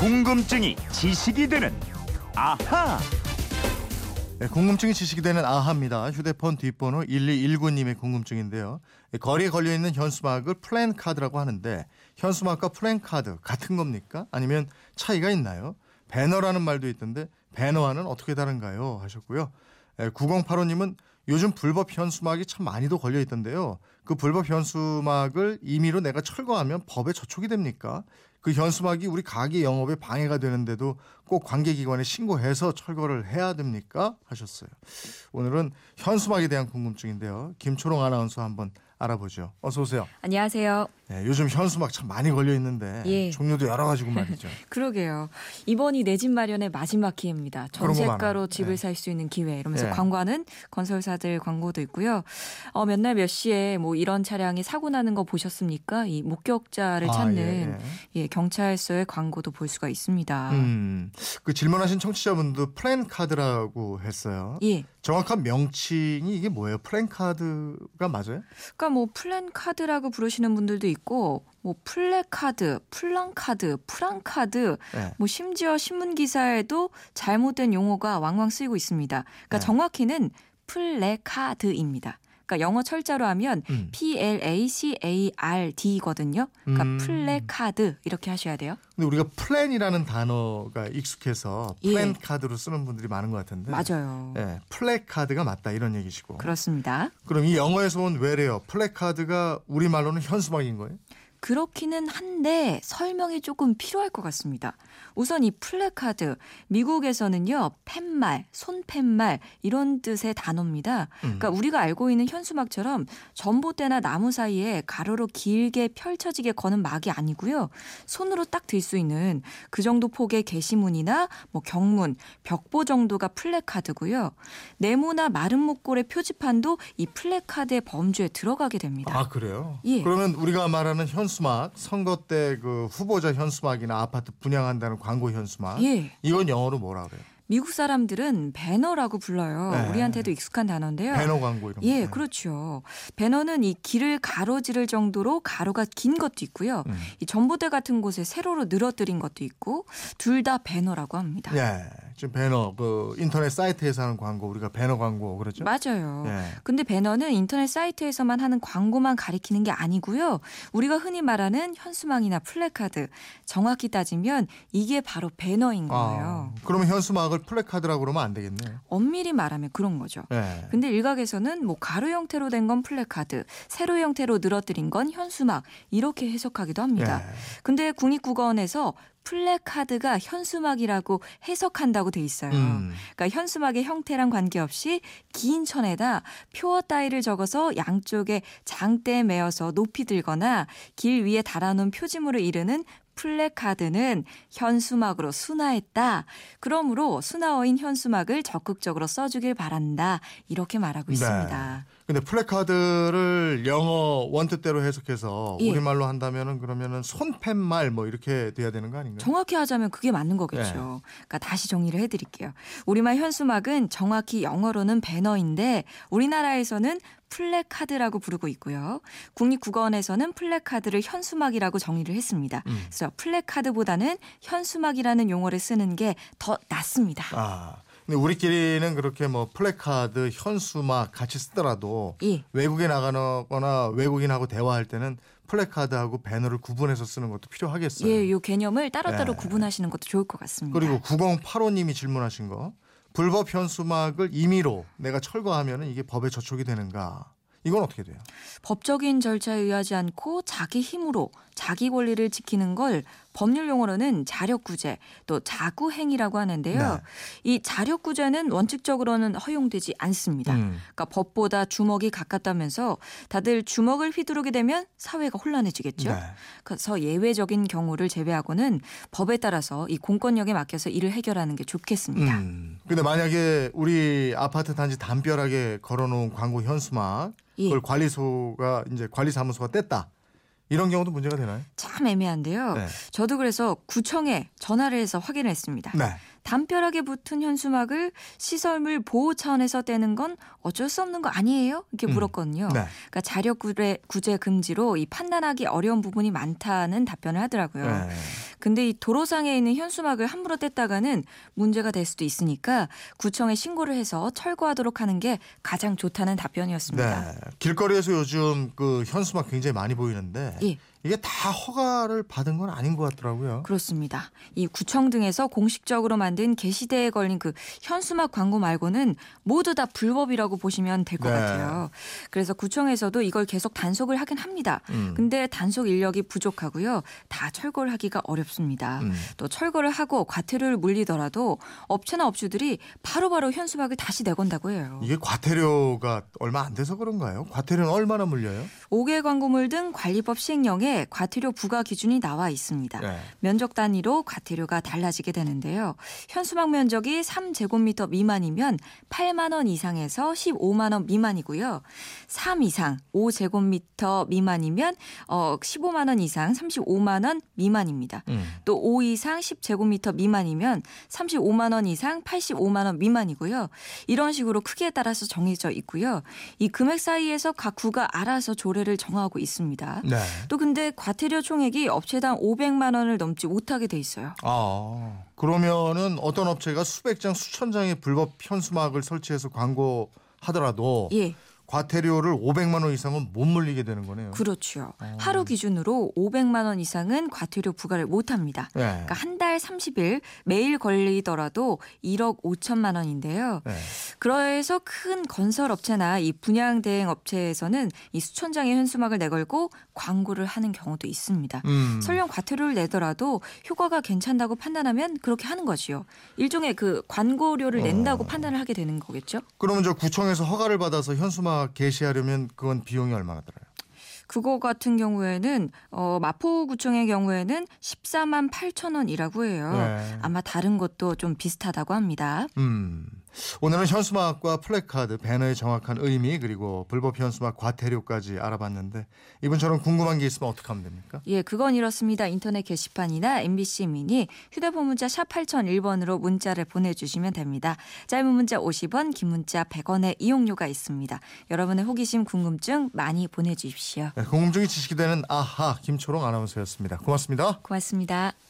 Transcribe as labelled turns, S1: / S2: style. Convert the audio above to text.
S1: 궁금증이 지식이 되는 아하.
S2: 네, 궁금증이 지식이 되는 아하입니다. 휴대폰 뒷번호 1219님의 궁금증인데요. 거리에 걸려 있는 현수막을 플랜 카드라고 하는데 현수막과 플랜 카드 같은 겁니까? 아니면 차이가 있나요? 배너라는 말도 있던데 배너와는 어떻게 다른가요? 하셨고요. 9085님은 요즘 불법 현수막이 참 많이도 걸려 있던데요. 그 불법 현수막을 임의로 내가 철거하면 법에 저촉이 됩니까? 그 현수막이 우리 가게 영업에 방해가 되는데도 꼭 관계기관에 신고해서 철거를 해야 됩니까? 하셨어요. 오늘은 현수막에 대한 궁금증인데요. 김초롱 아나운서 한번 알아보죠. 어서 오세요.
S3: 안녕하세요.
S2: 네, 요즘 현수막 참 많이 걸려 있는데
S3: 예.
S2: 종류도 여러 가지고 말이죠.
S3: 그러게요. 이번이 내 집 마련의 마지막 기회입니다. 전세가로. 집을
S2: 네.
S3: 살수 있는 기회 이러면서
S2: 예.
S3: 광고하는 건설사들 광고도 있고요. 어, 몇 날 몇 시에 뭐 이런 차량이 사고 나는 거 보셨습니까? 이 목격자를
S2: 아,
S3: 찾는
S2: 예,
S3: 예, 경찰서의 광고도 볼 수가 있습니다.
S2: 음, 그 질문하신 청취자분도 플랜카드라고 했어요.
S3: 예.
S2: 정확한 명칭이 이게 뭐예요? 플랜카드가 맞아요?
S3: 그러니까 뭐 플랜카드라고 부르시는 분들도 있고 뭐 플래카드, 플랑카드, 프랑카드
S2: 네.
S3: 뭐 심지어 신문 기사에도 잘못된 용어가 왕왕 쓰이고 있습니다. 그러니까
S2: 네.
S3: 정확히는 플래카드입니다. 그러니까 영어 철자로 하면
S2: 음.
S3: P L A C A R D거든요. 그러니까
S2: 음.
S3: 플래 카드 이렇게 하셔야 돼요.
S2: 근데 우리가 플랜이라는 단어가 익숙해서
S3: 예.
S2: 플랜 카드로 쓰는 분들이 많은 것 같은데.
S3: 맞아요.
S2: 예, 플래 카드가 맞다 이런 얘기시고.
S3: 그렇습니다.
S2: 그럼 이 영어에서 온 외래어 플래 카드가 우리 말로는 현수막인 거예요?
S3: 그렇기는 한데 설명이 조금 필요할 것 같습니다. 우선 이 플래카드 미국에서는요 팻말, 손팻말 이런 뜻의 단어입니다. 그러니까 우리가 알고 있는 현수막처럼 전봇대나 나무 사이에 가로로 길게 펼쳐지게 거는 막이 아니고요. 손으로 딱 들 수 있는 그 정도 폭의 게시문이나 뭐 경문, 벽보 정도가 플래카드고요. 네모나 마름모꼴의 표지판도 이 플래카드의 범주에 들어가게 됩니다.
S2: 아 그래요?
S3: 예.
S2: 그러면 우리가 말하는 현수막 선거 때 그 후보자 현수막이나 아파트 분양한다는 광고 현수막
S3: 예.
S2: 이건 영어로 뭐라 그래요?
S3: 미국 사람들은 배너라고 불러요.
S2: 네.
S3: 우리한테도 익숙한 단어인데요.
S2: 배너 광고 이런 거.
S3: 예,
S2: 네.
S3: 그렇죠. 배너는 이 길을 가로지를 정도로 가로가 긴 것도 있고요.
S2: 음.
S3: 이 전봇대 같은 곳에 세로로 늘어뜨린 것도 있고 둘 다 배너라고 합니다.
S2: 예, 지금 배너 그 인터넷 사이트에서 하는 광고 우리가 배너 광고 그러죠?
S3: 맞아요.
S2: 예.
S3: 근데 배너는 인터넷 사이트에서만 하는 광고만 가리키는 게 아니고요. 우리가 흔히 말하는 현수막이나 플래카드 정확히 따지면 이게 바로 배너인 거예요.
S2: 아, 그러면 현수막을 플래카드라고 그러면 안 되겠네요.
S3: 엄밀히 말하면 그런 거죠.
S2: 예.
S3: 근데 일각에서는 뭐 가로 형태로 된 건 플래카드, 세로 형태로 늘어뜨린 건 현수막 이렇게 해석하기도 합니다.
S2: 예.
S3: 근데 국립국어원에서 플래카드가 현수막이라고 해석한다고 돼 있어요.
S2: 음.
S3: 그러니까 현수막의 형태랑 관계없이 긴 천에다 표어 따위를 적어서 양쪽에 장대에 매어서 높이 들거나 길 위에 달아놓은 표지물을 이르는 플래카드는 현수막으로 순화했다. 그러므로 순화어인 현수막을 적극적으로 써주길 바란다. 이렇게 말하고 있습니다.
S2: 근데 플래카드를 영어 원뜻대로 해석해서
S3: 예.
S2: 우리말로 한다면은 그러면은 손팻말 뭐 이렇게 돼야 되는 거 아닌가요?
S3: 정확히 하자면 그게 맞는
S2: 네.
S3: 거겠죠. 그러니까 다시 정리를 해드릴게요. 우리말 현수막은 정확히 영어로는 배너인데 우리나라에서는 플래카드라고 부르고 있고요. 국립국어원에서는 플래카드를 현수막이라고 정의를 했습니다.
S2: 음.
S3: 그래서 플래카드보다는 현수막이라는 용어를 쓰는 게 더 낫습니다.
S2: 아. 근데 우리끼리는 그렇게 뭐 플래카드, 현수막 같이 쓰더라도
S3: 예.
S2: 외국에 나가거나 외국인하고 대화할 때는 플래카드하고 배너를 구분해서 쓰는 것도 필요하겠어요.
S3: 예, 요 개념을 따로따로
S2: 네.
S3: 구분하시는 것도 좋을 것 같습니다.
S2: 그리고 9085님이 질문하신 거 불법 현수막을 임의로 내가 철거하면은 이게 법에 저촉이 되는가? 이건 어떻게 돼요?
S3: 법적인 절차에 의하지 않고 자기 힘으로 자기 권리를 지키는 걸 법률 용어로는 자력구제 또 자구행위라고 하는데요.
S2: 네.
S3: 이 자력구제는 원칙적으로는 허용되지 않습니다.
S2: 음.
S3: 그러니까 법보다 주먹이 가깝다면서 다들 주먹을 휘두르게 되면 사회가 혼란해지겠죠.
S2: 네.
S3: 그래서 예외적인 경우를 제외하고는 법에 따라서 이 공권력에 맡겨서 일을 해결하는 게 좋겠습니다.
S2: 음. 근데 만약에 우리 아파트 단지 담벼락에 걸어놓은 광고 현수막
S3: 예.
S2: 그걸 관리소가 이제 관리사무소가 뗐다. 이런 경우도 문제가 되나요?
S3: 참 애매한데요.
S2: 네.
S3: 저도 그래서 구청에 전화를 해서 확인을 했습니다.
S2: 네.
S3: 담벼락에 붙은 현수막을 시설물 보호 차원에서 떼는 건 어쩔 수 없는 거 아니에요? 이렇게
S2: 음.
S3: 물었거든요.
S2: 네.
S3: 그러니까 자력 구제, 구제 금지로 이 판단하기 어려운 부분이 많다는 답변을 하더라고요.
S2: 네.
S3: 근데 이 도로상에 있는 현수막을 함부로 뗐다가는 문제가 될 수도 있으니까 구청에 신고를 해서 철거하도록 하는 게 가장 좋다는 답변이었습니다.
S2: 네. 길거리에서 요즘 그 현수막 굉장히 많이 보이는데
S3: 예.
S2: 이게 다 허가를 받은 건 아닌 것 같더라고요.
S3: 그렇습니다. 이 구청 등에서 공식적으로 만든 게시대에 걸린 그 현수막 광고 말고는 모두 다 불법이라고 보시면 될것
S2: 네.
S3: 같아요. 그래서 구청에서도 이걸 계속 단속을 하긴 합니다.
S2: 음.
S3: 근데 단속 인력이 부족하고요. 다 철거를 하기가 어렵습니다.
S2: 음.
S3: 또 철거를 하고 과태료를 물리더라도 업체나 업주들이 바로 바로 현수막을 다시 내건다고 해요.
S2: 이게 과태료가 얼마 안 돼서 그런가요? 과태료는 얼마나 물려요?
S3: 5개 광고물 등 관리법 시행령에 과태료 부과 기준이 나와 있습니다.
S2: 네.
S3: 면적 단위로 과태료가 달라지게 되는데요. 현수막 면적이 3제곱미터 미만이면 8만 원 이상에서 15만 원 미만이고요. 3 이상 5제곱미터 미만이면 어 15만 원 이상 35만 원 미만입니다.
S2: 음.
S3: 또5 이상 10제곱미터 미만이면 35만 원 이상 85만 원 미만이고요. 이런 식으로 크기에 따라서 정해져 있고요. 이 금액 사이에서 각 구가 알아서 조례를 정하고 있습니다.
S2: 네.
S3: 또 근데 과태료 총액이 업체당 500만 원을 넘지 못하게 돼 있어요.
S2: 아 그러면은 어떤 업체가 수백 장 수천 장의 불법 현수막을 설치해서 광고 하더라도
S3: 예,
S2: 과태료를 500만 원 이상은 못 물리게 되는 거네요.
S3: 그렇죠.
S2: 어.
S3: 하루 기준으로 500만 원 이상은 과태료 부과를 못 합니다.
S2: 네.
S3: 그러니까 한 달 30일 매일 걸리더라도 1억 5천만 원인데요.
S2: 네.
S3: 그래서 큰 건설 업체나 이 분양 대행 업체에서는 이 수천 장의 현수막을 내걸고 광고를 하는 경우도 있습니다.
S2: 음.
S3: 설령 과태료를 내더라도 효과가 괜찮다고 판단하면 그렇게 하는 거지요. 일종의 그 관고료를 낸다고
S2: 어.
S3: 판단을 하게 되는 거겠죠.
S2: 그러면 저 구청에서 허가를 받아서 현수막 게시하려면 그건 비용이 얼마나 들어요?
S3: 그거 같은 경우에는 어, 마포구청의 경우에는 14만 8천 원이라고 해요.
S2: 네.
S3: 아마 다른 것도 좀 비슷하다고 합니다.
S2: 음. 오늘은 현수막과 플래카드, 배너의 정확한 의미 그리고 불법 현수막 과태료까지 알아봤는데 이분처럼 궁금한 게 있으면 어떻게 하면 됩니까?
S3: 예, 그건 이렇습니다. 인터넷 게시판이나 MBC 미니 휴대폰 문자 샵 8001번으로 문자를 보내주시면 됩니다. 짧은 문자 50원, 긴 문자 100원의 이용료가 있습니다. 여러분의 호기심, 궁금증 많이 보내주십시오.
S2: 네, 궁금증이 지식이 되는 아하 김초롱 아나운서였습니다. 고맙습니다.
S3: 고맙습니다.